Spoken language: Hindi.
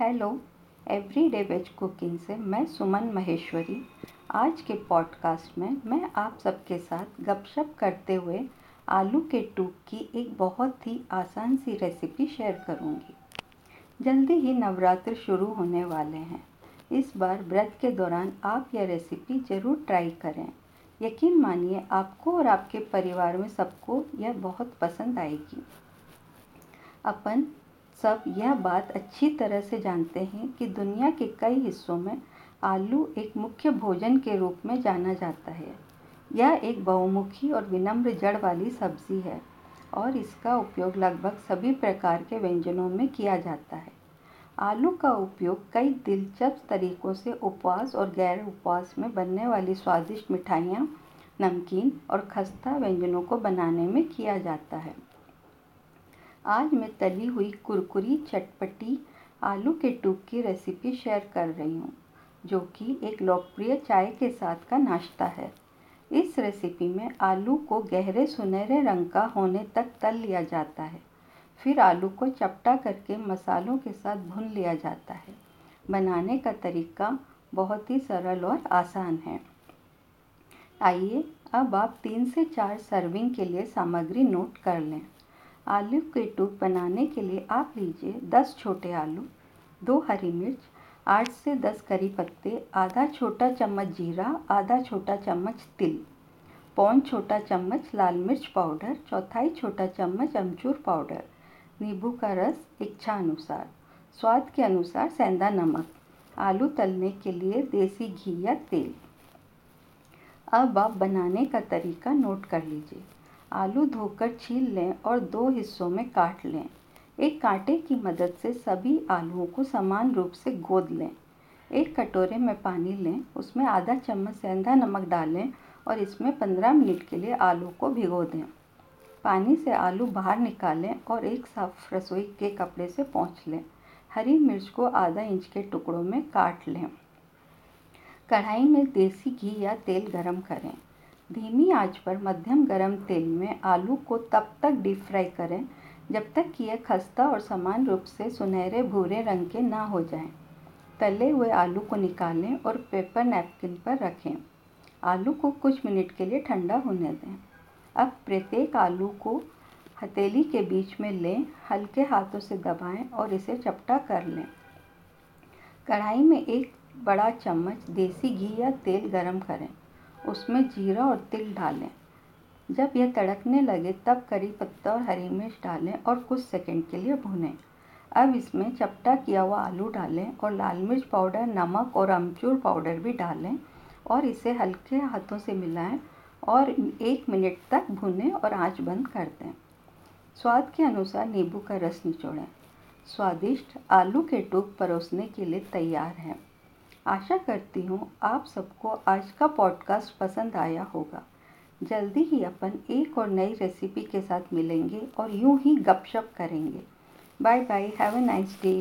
हेलो एवरीडे वेज कुकिंग से मैं सुमन महेश्वरी। आज के पॉडकास्ट में मैं आप सबके साथ गपशप करते हुए आलू के टूक की एक बहुत ही आसान सी रेसिपी शेयर करूँगी। जल्दी ही नवरात्र शुरू होने वाले हैं। इस बार व्रत के दौरान आप यह रेसिपी ज़रूर ट्राई करें। यकीन मानिए, आपको और आपके परिवार में सबको यह बहुत पसंद आएगी। अपन सब यह बात अच्छी तरह से जानते हैं कि दुनिया के कई हिस्सों में आलू एक मुख्य भोजन के रूप में जाना जाता है। यह एक बहुमुखी और विनम्र जड़ वाली सब्ज़ी है और इसका उपयोग लगभग सभी प्रकार के व्यंजनों में किया जाता है। आलू का उपयोग कई दिलचस्प तरीकों से उपवास और गैर उपवास में बनने वाली स्वादिष्ट मिठाइयाँ, नमकीन और खस्ता व्यंजनों को बनाने में किया जाता है। आज मैं तली हुई कुरकुरी, चटपटी, आलू के टूक की रेसिपी शेयर कर रही हूँ, जो कि एक लोकप्रिय चाय के साथ का नाश्ता है। इस रेसिपी में आलू को गहरे सुनहरे रंग का होने तक तल लिया जाता है। फिर आलू को चपटा करके मसालों के साथ भून लिया जाता है। बनाने का तरीका बहुत ही सरल और आसान है। आइए, अब आप तीन से चार सर्विंग के लिए सामग्री नोट कर लें। आलू के टूप बनाने के लिए आप लीजिए दस छोटे आलू, दो हरी मिर्च, आठ से दस करी पत्ते, आधा छोटा चम्मच जीरा, आधा छोटा चम्मच तिल, पौन छोटा चम्मच लाल मिर्च पाउडर, चौथाई छोटा चम्मच अमचूर पाउडर, नींबू का रस इच्छा अनुसार स्वाद के अनुसार सेंधा नमक, आलू तलने के लिए देसी घी या तेल। अब आप बनाने का तरीका नोट कर लीजिए। आलू धोकर छील लें और दो हिस्सों में काट लें। एक कांटे की मदद से सभी आलूओं को समान रूप से गोद लें। एक कटोरे में पानी लें, उसमें आधा चम्मच सेंधा नमक डालें और इसमें 15 मिनट के लिए आलू को भिगो दें। पानी से आलू बाहर निकालें और एक साफ़ रसोई के कपड़े से पहुँच लें। हरी मिर्च को आधा इंच के टुकड़ों में काट लें। कढ़ाई में देसी घी या तेल गरम करें। धीमी आँच पर मध्यम गरम तेल में आलू को तब तक डीप फ्राई करें, जब तक कि यह खस्ता और समान रूप से सुनहरे भूरे रंग के ना हो जाएँ। तले हुए आलू को निकालें और पेपर नैपकिन पर रखें। आलू को कुछ मिनट के लिए ठंडा होने दें। अब प्रत्येक आलू को हथेली के बीच में लें, हल्के हाथों से दबाएँ और इसे चपटा कर लें। कढ़ाई में एक बड़ा चम्मच देसी घी या तेल गरम करें। उसमें जीरा और तिल डालें। जब यह तड़कने लगे, तब करी पत्ता और हरी मिर्च डालें और कुछ सेकंड के लिए भूनें। अब इसमें चपटा किया हुआ आलू डालें और लाल मिर्च पाउडर, नमक और अमचूर पाउडर भी डालें और इसे हल्के हाथों से मिलाएँ और एक मिनट तक भुनें और आँच बंद कर दें। स्वाद के अनुसार नींबू का रस निचोड़ें। स्वादिष्ट आलू के टूक परोसने के लिए तैयार हैं। आशा करती हूँ आप सबको आज का पॉडकास्ट पसंद आया होगा। जल्दी ही अपन एक और नई रेसिपी के साथ मिलेंगे और यूँ ही गपशप करेंगे। Bye bye have a nice day